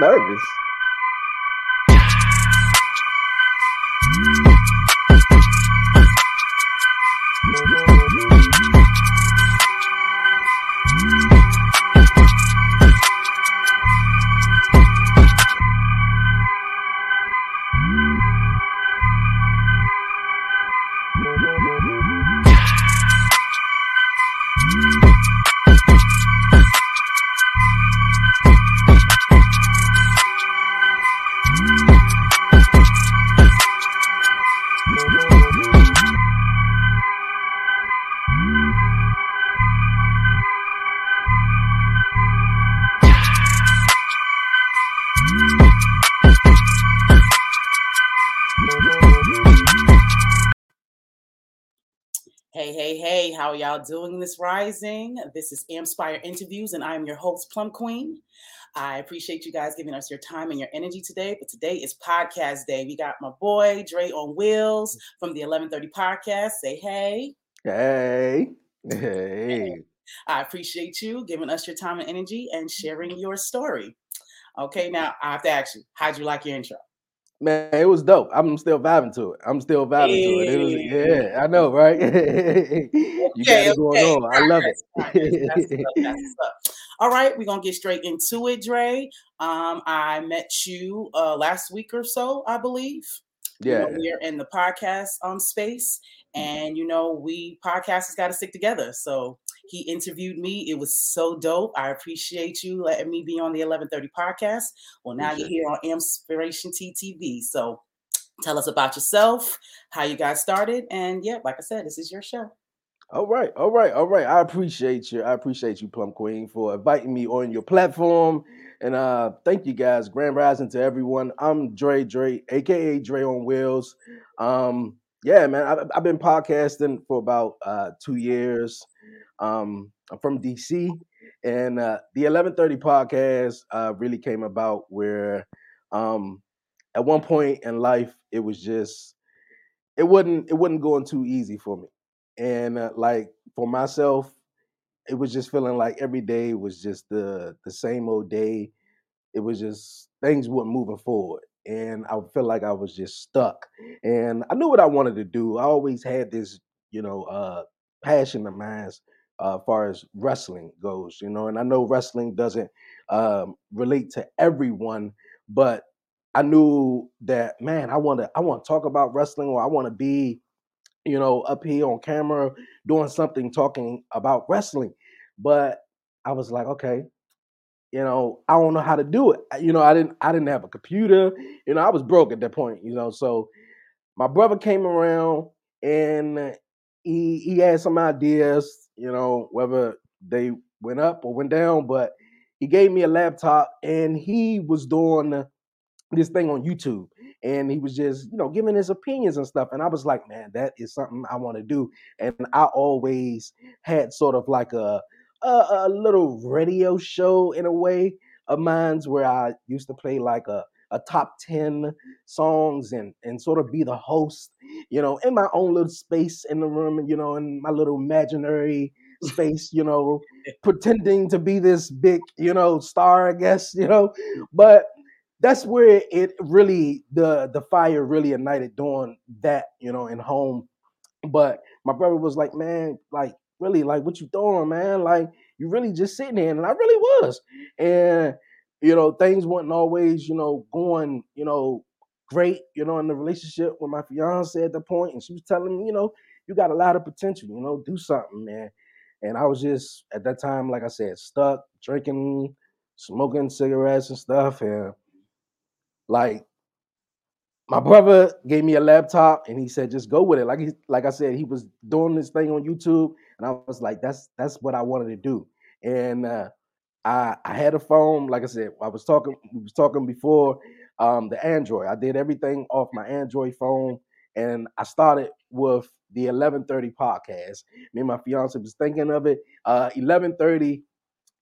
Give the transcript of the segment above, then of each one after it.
nervous. Hey, hey, hey, how are y'all doing this rising? This is AMPspire Interviews, and I'm your host, Plump Queen. I appreciate you guys giving us your time and your energy today. But today is podcast day. We got my boy Dre on Wheels from the 1130 podcast. Say hey. Hey. Hey. I appreciate you giving us your time and energy and sharing your story. Okay, now I have to ask you, how'd you like your intro? Man, it was dope. I'm still vibing to it. I'm still vibing to it. It was yeah, I know, right? you got it going okay. on. I love it. that's- that's that's. All right, we're gonna get straight into it, Dre. Um, I met you uh last week or so, I believe. You know, yeah. we're in the podcast um space, and you know, we podcasters got to stick together. So he interviewed me. It was so dope. I appreciate you letting me be on the 1130 podcast. Well, now you're here on Inspiration TTV. So tell us about yourself, how you got started, and yeah, like I said, this is your show. All right, all right, all right. I appreciate you. I appreciate you, Plump Queen, for inviting me on your platform. And uh thank you guys. Grand rising to everyone. I'm Dre Dre, aka Dre on Wheels. Um, yeah, man, I've, I've been podcasting for about uh two years. Um, I'm from DC, and uh the 1130 podcast uh really came about where um at one point in life it was just it wasn't it wasn't going too easy for me. And uh, like for myself it was just feeling like every day was just the the same old day. It was just things weren't moving forward and i felt like i was just stuck. And i knew what i wanted to do. I always had this you know uh passion of mine uh, as far as wrestling goes you know and i know wrestling doesn't um, relate to everyone but i knew that man i want to i want to talk about wrestling or i want to be you know, up here on camera doing something talking about wrestling. But I was like, okay, you know, I don't know how to do it. You know, I didn't I didn't have a computer. You know, I was broke at that point, you know. So my brother came around and he he had some ideas, you know, whether they went up or went down, but he gave me a laptop and he was doing this thing on YouTube and he was just, you know, giving his opinions and stuff. And I was like, man, that is something I want to do. And I always had sort of like a, a a little radio show in a way of mine's where I used to play like a a top 10 songs and and sort of be the host, you know, in my own little space in the room, you know, in my little imaginary space, you know, pretending to be this big, you know, star, I guess, you know. But that's where it really the the fire really ignited doing that, you know, in home. But my brother was like, man, like really, like what you doing, man? Like you really just sitting there, and I really was. And you know, things weren't always, you know, going, you know, great, you know, in the relationship with my fiance at the point, and she was telling me, you know, you got a lot of potential, you know, do something, man. And I was just at that time, like I said, stuck drinking, smoking cigarettes and stuff, and like my brother gave me a laptop and he said just go with it like he like i said he was doing this thing on youtube and i was like that's that's what i wanted to do and uh i i had a phone like i said i was talking we was talking before um the android i did everything off my android phone and i started with the 1130 podcast me and my fiance was thinking of it uh 1130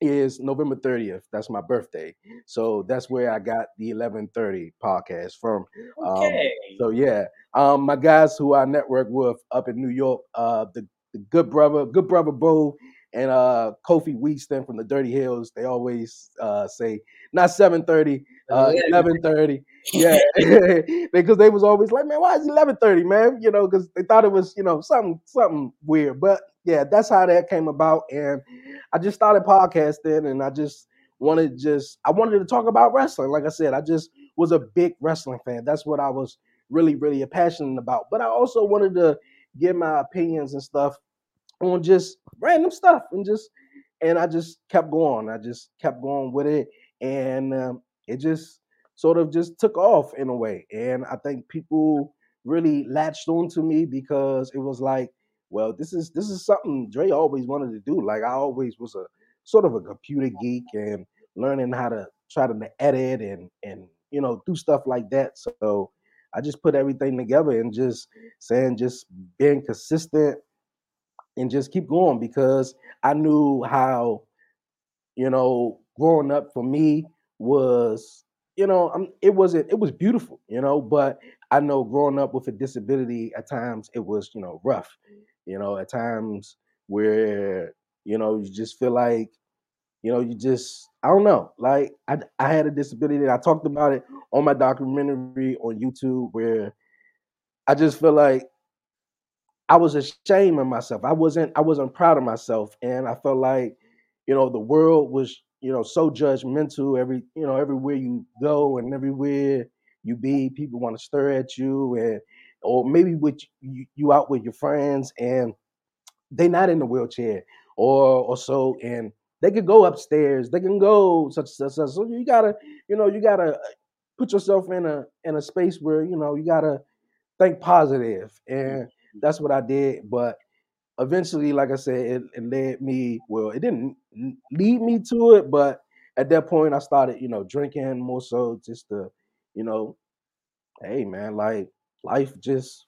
is November 30th. That's my birthday. So that's where I got the 1130 podcast from. Um, Okay. so yeah, um, my guys who I network with up in New York, uh, the, the good brother, good brother Bo, and uh Kofi Weaston from the Dirty Hills. They always uh say not 7:30, uh 11:30. Yeah, because they was always like, man, why is 11:30, man? You know, because they thought it was you know something something weird. But yeah, that's how that came about, and I just started podcasting, and I just wanted just I wanted to talk about wrestling. Like I said, I just was a big wrestling fan. That's what I was really really passionate about. But I also wanted to give my opinions and stuff on just random stuff and just and I just kept going. I just kept going with it, and um, it just sort of just took off in a way. And I think people really latched onto me because it was like, well, this is this is something Dre always wanted to do. Like I always was a sort of a computer geek and learning how to try to edit and and you know do stuff like that. So I just put everything together and just saying just being consistent and just keep going because I knew how, you know, growing up for me was, you know, I'm, it wasn't, it was beautiful, you know, but I know growing up with a disability at times it was, you know, rough, you know, at times where, you know, you just feel like, you know, you just, I don't know, like I, I had a disability. and I talked about it on my documentary on YouTube where I just feel like I was ashamed of myself. I wasn't I wasn't proud of myself, and I felt like you know the world was you know so judgmental. Every you know everywhere you go and everywhere you be, people want to stare at you, and or maybe with you, you out with your friends and they not in the wheelchair or or so, and they could go upstairs, they can go such such such. So you gotta you know you gotta uh, put yourself in a in a space where you know you gotta think positive and that's what I did. But eventually, like I said, it, it led me. Well, it didn't lead me to it, but at that point, I started, you know, drinking more so just to, you know, hey man, like life just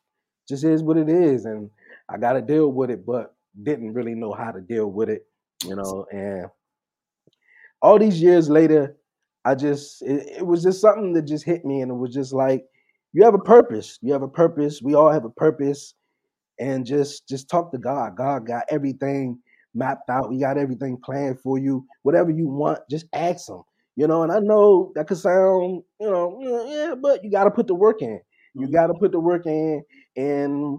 just is what it is, and I got to deal with it, but didn't really know how to deal with it, you know, and all these years later, I just it, it was just something that just hit me, and it was just like you have a purpose. You have a purpose. We all have a purpose and just just talk to God. God got everything mapped out. He got everything planned for you. Whatever you want, just ask him. You know, and I know that could sound, you know, yeah, but you got to put the work in. You mm-hmm. got to put the work in, and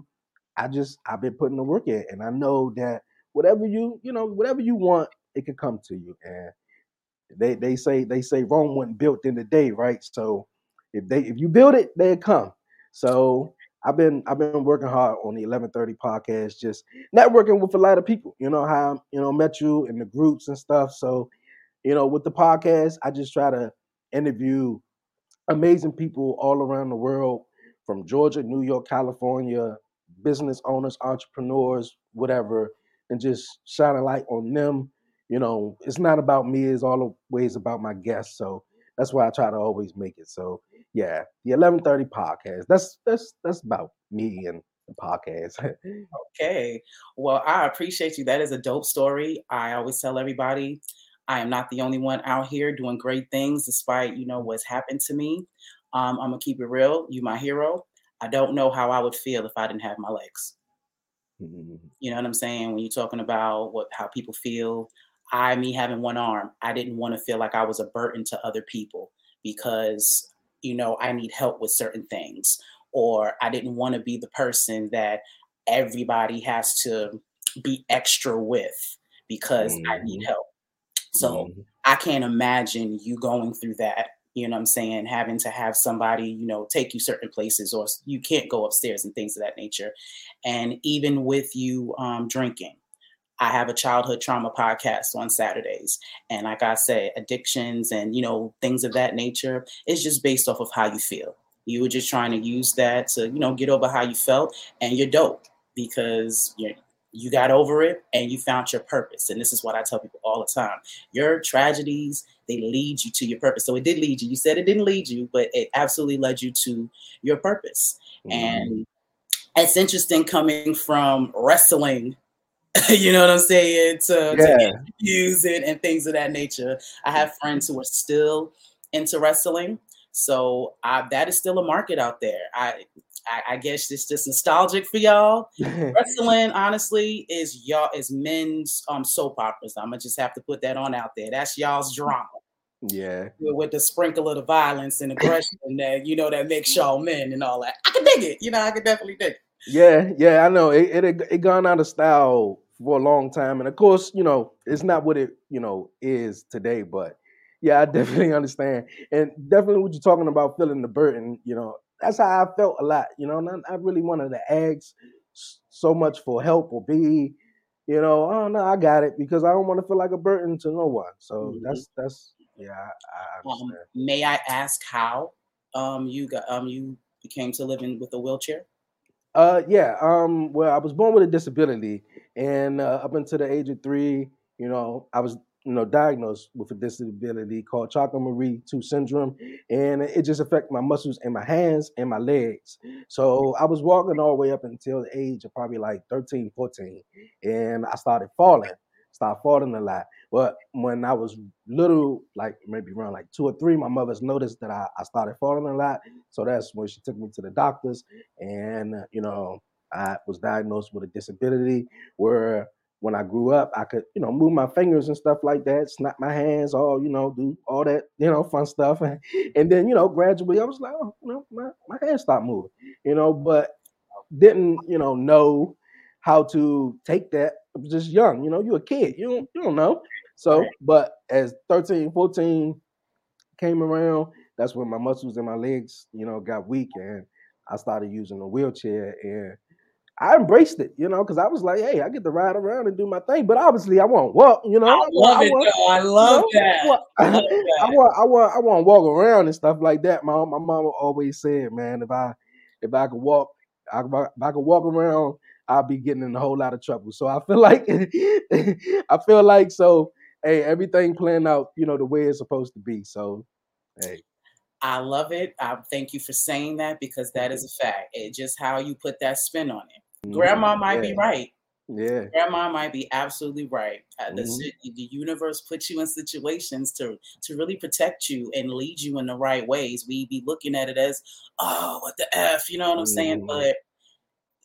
I just I've been putting the work in, and I know that whatever you you know whatever you want, it can come to you. And they they say they say Rome wasn't built in a day, right? So if they if you build it, they'll come. So I've been I've been working hard on the 1130 podcast, just networking with a lot of people. You know how you know met you in the groups and stuff. So, you know, with the podcast, I just try to interview amazing people all around the world, from Georgia, New York, California, business owners, entrepreneurs, whatever, and just shine a light on them. You know, it's not about me; it's always about my guests. So that's why I try to always make it. So yeah, the eleven thirty podcast. That's that's that's about me and the podcast. okay. Well, I appreciate you. That is a dope story. I always tell everybody I am not the only one out here doing great things despite, you know, what's happened to me. Um, I'm gonna keep it real. You my hero. I don't know how I would feel if I didn't have my legs. Mm-hmm. You know what I'm saying? When you're talking about what how people feel, I, me having one arm, I didn't want to feel like I was a burden to other people because, you know, I need help with certain things, or I didn't want to be the person that everybody has to be extra with because mm-hmm. I need mm-hmm. help. So mm-hmm. I can't imagine you going through that. You know what I'm saying? Having to have somebody, you know, take you certain places or you can't go upstairs and things of that nature. And even with you um, drinking, I have a childhood trauma podcast on Saturdays. And like I said, addictions and, you know, things of that nature it's just based off of how you feel. You were just trying to use that to, you know, get over how you felt and you're dope because you you got over it and you found your purpose. And this is what I tell people all the time. Your tragedies, they lead you to your purpose. So it did lead you. You said it didn't lead you, but it absolutely led you to your purpose. Mm-hmm. And it's interesting coming from wrestling you know what I'm saying? To, yeah. to use it and things of that nature. I have friends who are still into wrestling. So I, that is still a market out there. I I, I guess it's just nostalgic for y'all. Wrestling, honestly, is y'all is men's um soap operas. I'm gonna just have to put that on out there. That's y'all's drama. Yeah. With, the sprinkle of the violence and aggression that you know that makes y'all men and all that. I can dig it. You know, I can definitely dig it. Yeah, yeah, I know. It it it gone out of style for a long time, and of course, you know, it's not what it you know is today. But yeah, I definitely understand, and definitely what you're talking about, feeling the burden. You know, that's how I felt a lot. You know, not I really wanted to ask so much for help or be, you know, oh no, I got it because I don't want to feel like a burden to no one. So mm-hmm. that's that's yeah. I, I um, may I ask how um you got um you came to living with a wheelchair? Uh, yeah. Um, well, I was born with a disability, and uh, up until the age of three, you know, I was you know diagnosed with a disability called Charcot-Marie Tooth syndrome, and it just affected my muscles in my hands and my legs. So I was walking all the way up until the age of probably like 13, 14, and I started falling, started falling a lot. But when I was little, like maybe around like two or three, my mother's noticed that I, I started falling a lot. So that's when she took me to the doctors. And, uh, you know, I was diagnosed with a disability where when I grew up, I could, you know, move my fingers and stuff like that, snap my hands, all, you know, do all that, you know, fun stuff. And then, you know, gradually I was like, oh, you know, my, my hands stopped moving, you know, but didn't, you know, know how to take that. I was just young, you know, you're a kid, you don't, you don't know. So, but as 13, 14 came around, that's when my muscles and my legs, you know, got weak and I started using a wheelchair and I embraced it, you know, because I was like, hey, I get to ride around and do my thing. But obviously I won't walk, you know. I, love I, it, want, I love you know, that. I, love that. I want I want I want to walk around and stuff like that. My my mom always said, man, if I if I could walk, I, if I could walk around, I'll be getting in a whole lot of trouble. So I feel like I feel like so hey, everything playing out, you know, the way it's supposed to be. So, hey. I love it. I thank you for saying that because that is a fact. It just how you put that spin on it. Mm-hmm. Grandma might yeah. be right. Yeah. Grandma might be absolutely right. Uh, mm-hmm. the, the universe puts you in situations to to really protect you and lead you in the right ways. We be looking at it as, oh, what the f, you know what I'm mm-hmm. saying? But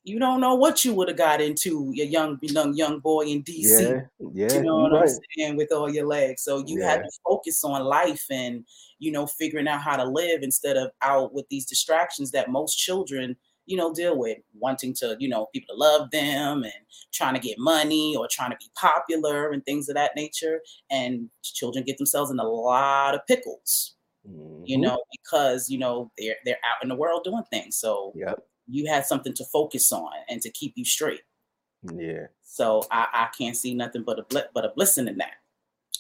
you don't know what you would have got into, your young young young boy in DC. Yeah, yeah. You know what right. I'm saying with all your legs. So you yeah. had to focus on life and you know figuring out how to live instead of out with these distractions that most children you know deal with, wanting to you know people to love them and trying to get money or trying to be popular and things of that nature. And children get themselves in a lot of pickles. Mm-hmm. You know, because you know they're they're out in the world doing things. So yep you had something to focus on and to keep you straight. Yeah. So I, I can't see nothing but a bl- but a blessing in that.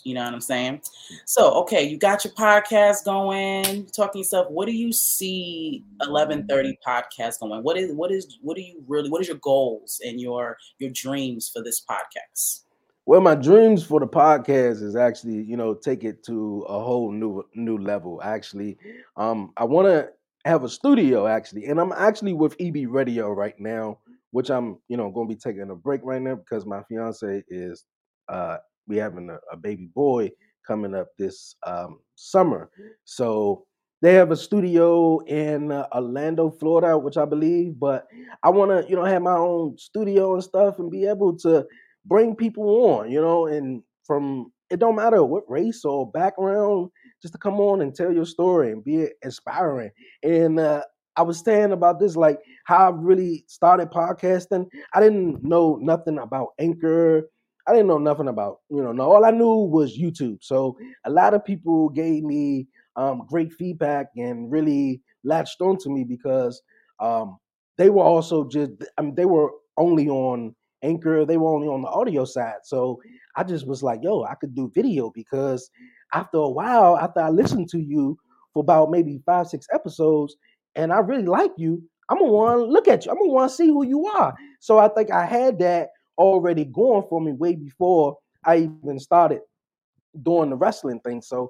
You know what I'm saying? So okay, you got your podcast going. Talking yourself. What do you see 1130 podcast going? What is what is what do you really? What is your goals and your your dreams for this podcast? Well, my dreams for the podcast is actually, you know, take it to a whole new new level. Actually, um, I want to have a studio actually, and I'm actually with EB Radio right now, which I'm you know going to be taking a break right now because my fiance is uh we having a, a baby boy coming up this um, summer, so they have a studio in uh, Orlando, Florida, which I believe. But I want to you know have my own studio and stuff and be able to bring people on, you know, and from it don't matter what race or background just to come on and tell your story and be inspiring. And uh, I was saying about this, like how I really started podcasting. I didn't know nothing about Anchor. I didn't know nothing about, you know, no, all I knew was YouTube. So a lot of people gave me um, great feedback and really latched onto me because um, they were also just, I mean, they were only on Anchor, they were only on the audio side. So I just was like, yo, I could do video because after a while, after I listened to you for about maybe five, six episodes, and I really like you, I'm gonna want to look at you. I'm gonna want to see who you are. So I think I had that already going for me way before I even started doing the wrestling thing. So,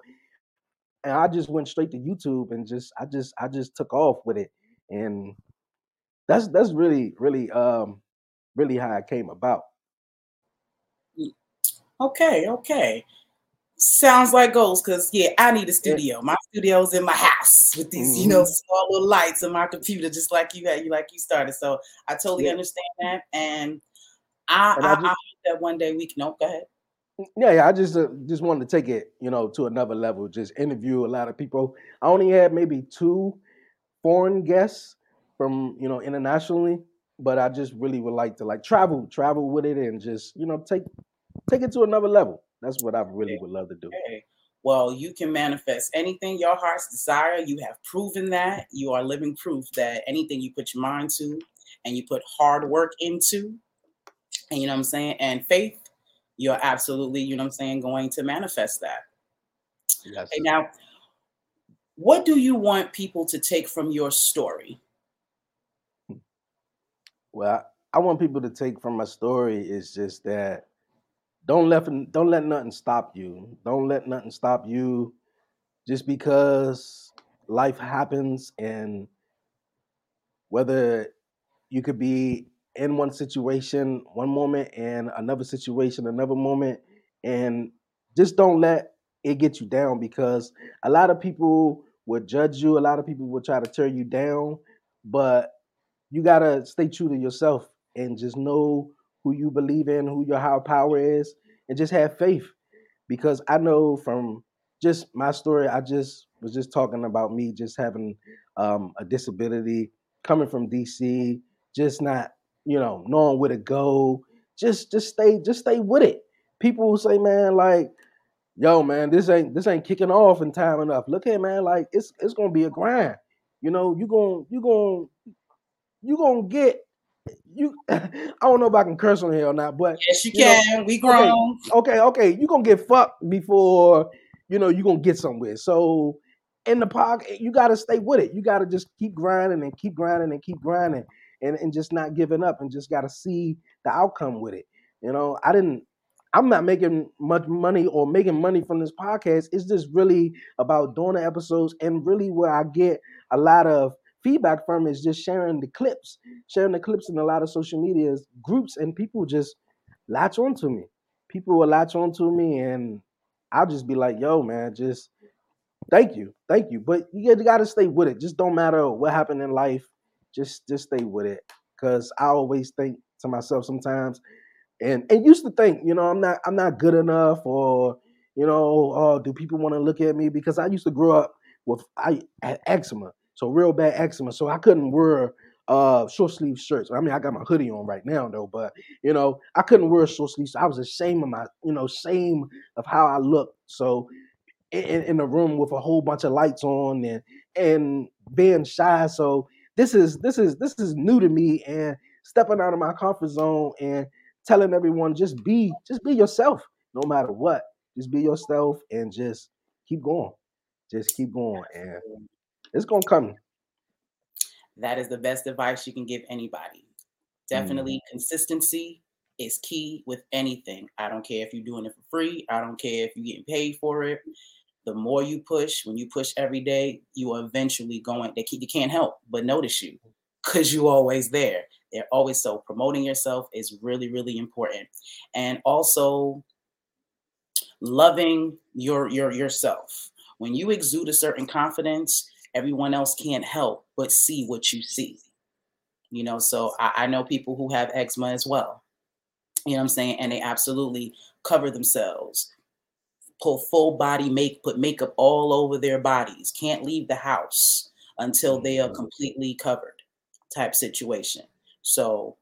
and I just went straight to YouTube and just, I just, I just took off with it, and that's that's really, really, um, really how it came about. Okay, okay. Sounds like goals, cause yeah, I need a studio. My studio's in my house with these, mm-hmm. you know, mm-hmm. small little lights and my computer, just like you had, you like you started. So I totally yeah. understand that, and I, and I, I, just, I, that one day we can. No, go ahead. Yeah, yeah. I just uh, just wanted to take it, you know, to another level. Just interview a lot of people. I only had maybe two foreign guests from you know internationally, but I just really would like to like travel, travel with it, and just you know take take it to another level. That's what I really would love to do. Okay. Well, you can manifest anything your heart's desire. You have proven that. You are living proof that anything you put your mind to and you put hard work into, and you know what I'm saying, and faith, you're absolutely, you know what I'm saying, going to manifest that. Yes. Okay, now, what do you want people to take from your story? Hmm. Well, I want people to take from my story is just that don't let don't let nothing stop you. Don't let nothing stop you just because life happens and whether you could be in one situation one moment and another situation another moment and just don't let it get you down because a lot of people will judge you a lot of people will try to tear you down but you got to stay true to yourself and just know who you believe in, who your higher power is, and just have faith. Because I know from just my story, I just was just talking about me just having um, a disability, coming from DC, just not, you know, knowing where to go. Just just stay, just stay with it. People say, man, like, yo, man, this ain't this ain't kicking off in time enough. Look at man, like it's it's gonna be a grind. You know, you gonna you gonna you gonna get you I don't know if I can curse on here or not, but yes, you, you can. Know, we grown. Okay, okay, okay. You gonna get fucked before you know you're gonna get somewhere. So in the park, eh, you gotta stay with it. You gotta just keep grinding and keep grinding and keep grinding and, and just not giving up and just gotta see the outcome with it. You know, I didn't I'm not making much money or making money from this podcast. It's just really about doing the episodes and really where I get a lot of feedback from is just sharing the clips, sharing the clips in a lot of social media groups, and people just latch onto me. People will latch onto me, and I'll just be like, "Yo, man, just thank you, thank you." But you got to stay with it. Just don't matter what happened in life. Just just stay with it, because I always think to myself sometimes, and and used to think, you know, I'm not I'm not good enough, or you know, oh, do people want to look at me? Because I used to grow up with I had eczema. So real bad eczema. So I couldn't wear uh short sleeve shirts. I mean, I got my hoodie on right now though, but you know, I couldn't wear short sleeves. I was ashamed of my, you know, shame of how I looked. So in, in a room with a whole bunch of lights on and and being shy. So this is this is this is new to me and stepping out of my comfort zone and telling everyone just be just be yourself no matter what. Just be yourself and just keep going. Just keep going. And it's gonna come. That is the best advice you can give anybody. Definitely mm. consistency is key with anything. I don't care if you're doing it for free. I don't care if you're getting paid for it. The more you push, when you push every day, you are eventually going. They keep, you can't help but notice you because you're always there. They're always so promoting yourself is really, really important, and also loving your your yourself. When you exude a certain confidence, everyone else can't help but see what you see. You know, so I, I know people who have eczema as well. You know what I'm saying? And they absolutely cover themselves, pull full body make, put makeup all over their bodies, can't leave the house until they are mm-hmm. completely covered type situation. So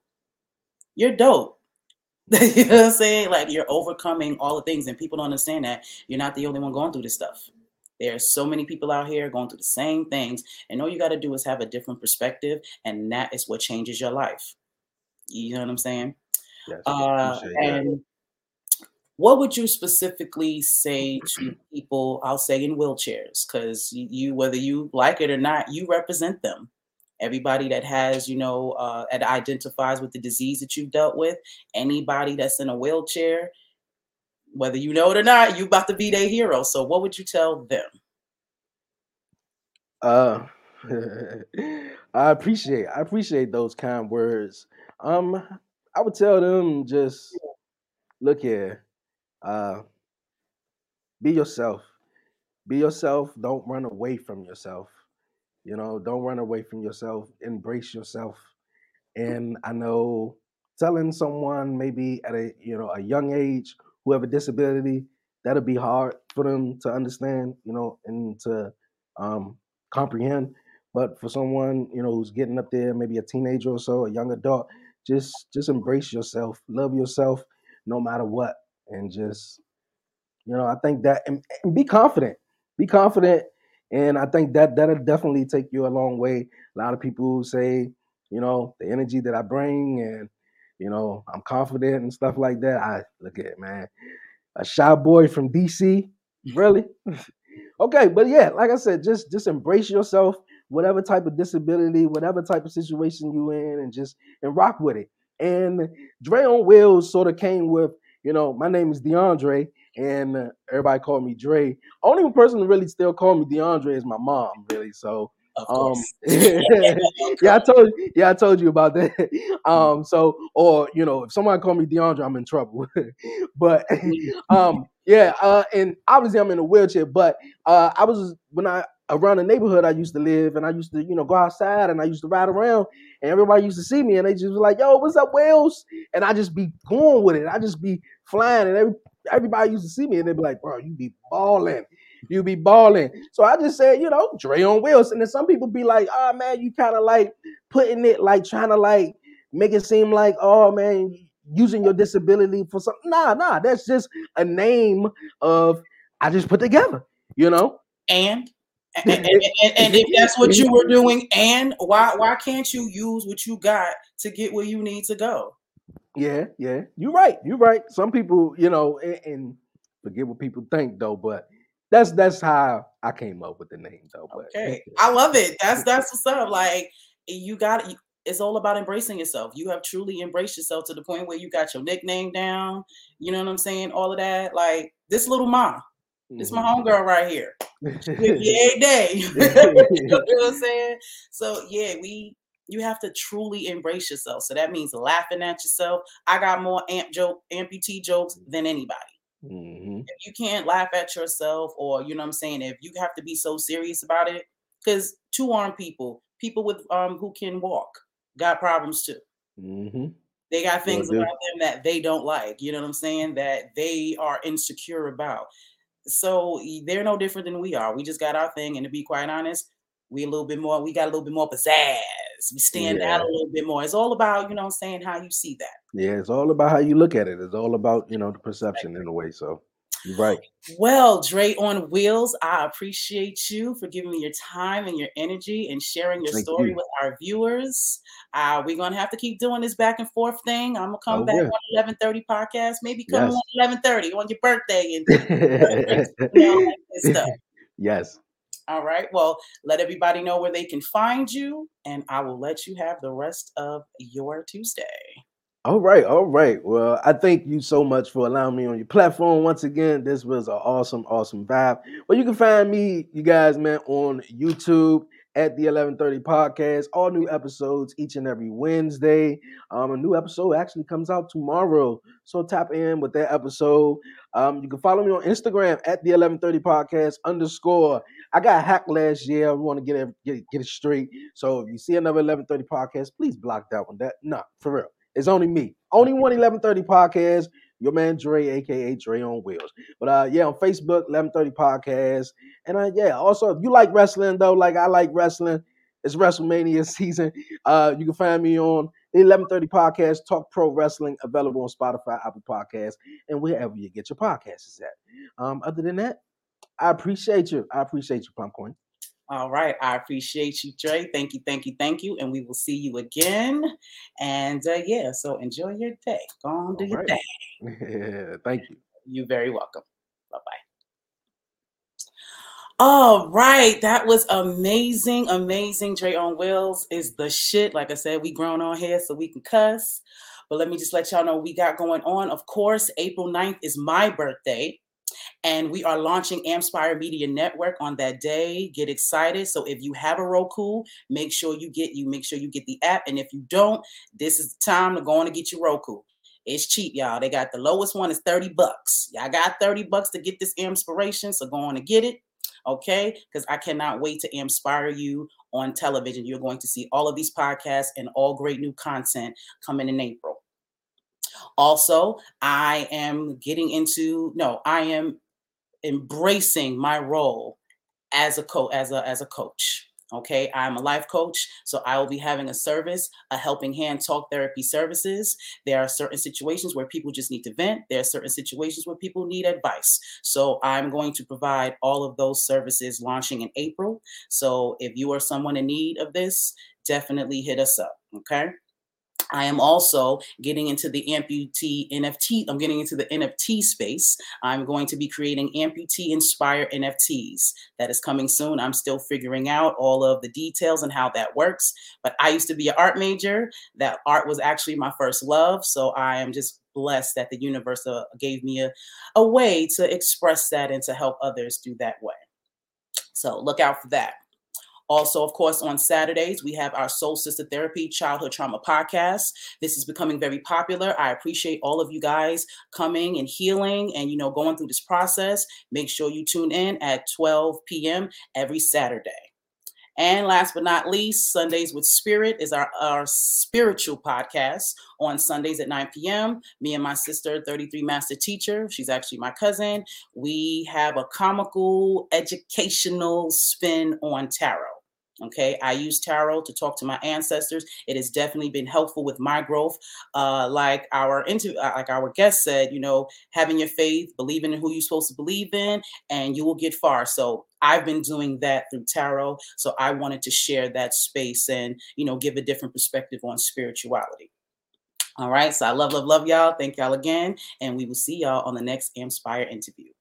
you're dope. you know what I'm saying? Like you're overcoming all the things, and people don't understand that you're not the only one going through this stuff. There's so many people out here going through the same things, and all you got to do is have a different perspective, and that is what changes your life. You know what I'm saying? Yes, uh, and what would you specifically say to people? I'll say in wheelchairs, because you, whether you like it or not, you represent them. Everybody that has, you know, uh, that identifies with the disease that you've dealt with, anybody that's in a wheelchair, whether you know it or not, you about to be their hero. So what would you tell them? Uh I appreciate I appreciate those kind words. Um I would tell them just look here. Uh be yourself. Be yourself. Don't run away from yourself. You know, don't run away from yourself. Embrace yourself. And I know telling someone maybe at a you know a young age who have a disability that'll be hard for them to understand, you know, and to um, comprehend. But for someone you know who's getting up there, maybe a teenager or so, a young adult, just just embrace yourself, love yourself, no matter what, and just you know I think that and, and be confident, be confident, and I think that that'll definitely take you a long way. A lot of people say, you know, the energy that I bring and you know I'm confident and stuff like that. I look at it, man, a shy boy from DC, really. okay, but yeah, like I said, just just embrace yourself whatever type of disability, whatever type of situation you in, and just and rock with it. And Dre on Wheels sort of came with, you know, my name is DeAndre, and uh, everybody called me Dre. Only person really still call me DeAndre is my mom, really. So um, yeah, I told yeah, I told you about that. Um, so or you know, if somebody call me DeAndre, I'm in trouble. but um, yeah, uh, and obviously I'm in a wheelchair, but uh, I was when I around the neighborhood I used to live, and I used to, you know, go outside and I used to ride around, and everybody used to see me, and they just was like, "Yo, what's up, Wheels?" And I just be going with it. I just be flying, and every, everybody used to see me, and they'd be like, "Bro, you be balling." You be balling. So I just said, you know, Dre on wheels. And then some people be like, oh man, you kind of like putting it like trying to like make it seem like, oh man, using your disability for something. Nah, nah, that's just a name of I just put together, you know? And and, and, and, and, if that's what you were doing, and why why can't you use what you got to get where you need to go? Yeah, yeah, you're right. You're right. Some people, you know, and, and forget what people think though, but that's that's how I came up with the name though. But okay, I love it. That's that's what's up. Like you got it's all about embracing yourself. You have truly embraced yourself to the point where you got your nickname down. You know what I'm saying? All of that. Like this little ma, it's my mm-hmm. homegirl right here. every day. you know what I'm saying? So yeah, we you have to truly embrace yourself. So that means laughing at yourself. I got more amp joke, amputee jokes than anybody. Mm-hmm. If you can't laugh at yourself, or you know what I'm saying, if you have to be so serious about it, because two armed people, people with um who can walk, got problems too. Mm-hmm. They got things about them that they don't like. You know what I'm saying? That they are insecure about. So they're no different than we are. We just got our thing, and to be quite honest, we a little bit more. We got a little bit more pizzazz. We stand yeah. out a little bit more. It's all about you know I'm saying how you see that. Yeah, it's all about how you look at it. It's all about you know the perception in a way. So you're right. Well, Dre on Wheels, I appreciate you for giving me your time and your energy and sharing your Thank story you. with our viewers. Uh, we're gonna have to keep doing this back and forth thing. I'm gonna come oh, back yeah. on 11:30 podcast. Maybe come yes. on 11:30 on your birthday and you know, stuff. Yes. All right. Well, let everybody know where they can find you, and I will let you have the rest of your Tuesday. All right, all right. Well, I thank you so much for allowing me on your platform once again. This was an awesome, awesome vibe. Well, you can find me, you guys, man, on YouTube at the 1130 podcast. All new episodes each and every Wednesday. Um, a new episode actually comes out tomorrow. So tap in with that episode. Um, you can follow me on Instagram at the 1130 podcast underscore. I got hacked last year. I want to get it get, get it straight. So if you see another 1130 podcast, please block that one. That no, for real. It's only me. Only one 1130 podcast. Your man Dre, aka Dre on Wheels. But uh yeah, on Facebook, 1130 Podcast. And uh yeah, also if you like wrestling though, like I like wrestling, it's WrestleMania season. Uh you can find me on the 1130 Podcast, Talk Pro Wrestling, available on Spotify, Apple Podcasts, and wherever you get your podcasts at. Um, other than that, I appreciate you. I appreciate you, Plump Queen. All right. I appreciate you, Dre. Thank you, thank you, thank you. And we will see you again. And uh, yeah, so enjoy your day. Go on, do All your right. thing. Yeah, thank you. You're very welcome. Bye bye. All right, that was amazing, amazing. Dre on Wheels is the shit. Like I said, we grown on here so we can cuss. But let me just let y'all know we got going on. Of course, April 9th is my birthday. And we are launching Ampspire Media Network on that day. Get excited. So if you have a Roku, make sure you get you make sure you get the app. And if you don't, this is the time to go on and get your Roku. It's cheap, y'all. They got the lowest one is 30 bucks. Y'all got 30 bucks to get this inspiration, so go on and get it. Okay, because I cannot wait to inspire you on television. You're going to see all of these podcasts and all great new content coming in April. Also, I am getting into no, I am embracing my role as a co as a as a coach. Okay, I'm a life coach, so I will be having a service, a helping hand talk therapy services. There are certain situations where people just need to vent. There are certain situations where people need advice. So I'm going to provide all of those services launching in April. So if you are someone in need of this, definitely hit us up. Okay. I am also getting into the amputee NFT. I'm getting into the NFT space. I'm going to be creating amputee inspired NFTs. That is coming soon. I'm still figuring out all of the details and how that works. But I used to be an art major. That art was actually my first love. So I am just blessed that the universe uh, gave me a, a way to express that and to help others do that way. So look out for that. Also, of course, on Saturdays, we have our Soul Sister Therapy Childhood Trauma podcast. This is becoming very popular. I appreciate all of you guys coming and healing and, you know, going through this process. Make sure you tune in at 12 p.m. every Saturday. And last but not least, Sundays with Spirit is our, our spiritual podcast on Sundays at 9 p.m. Me and my sister, 33 Master Teacher, she's actually my cousin, we have a comical, educational spin on tarot. Okay, I use tarot to talk to my ancestors. It has definitely been helpful with my growth. Uh, like our into uh, like our guest said, you know, having your faith, believing in who you're supposed to believe in, and you will get far. So I've been doing that through tarot. So I wanted to share that space and you know give a different perspective on spirituality. All right, so I love, love, love y'all. Thank y'all again, and we will see y'all on the next Inspire interview.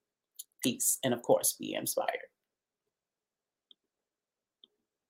Peace, and of course, be inspired.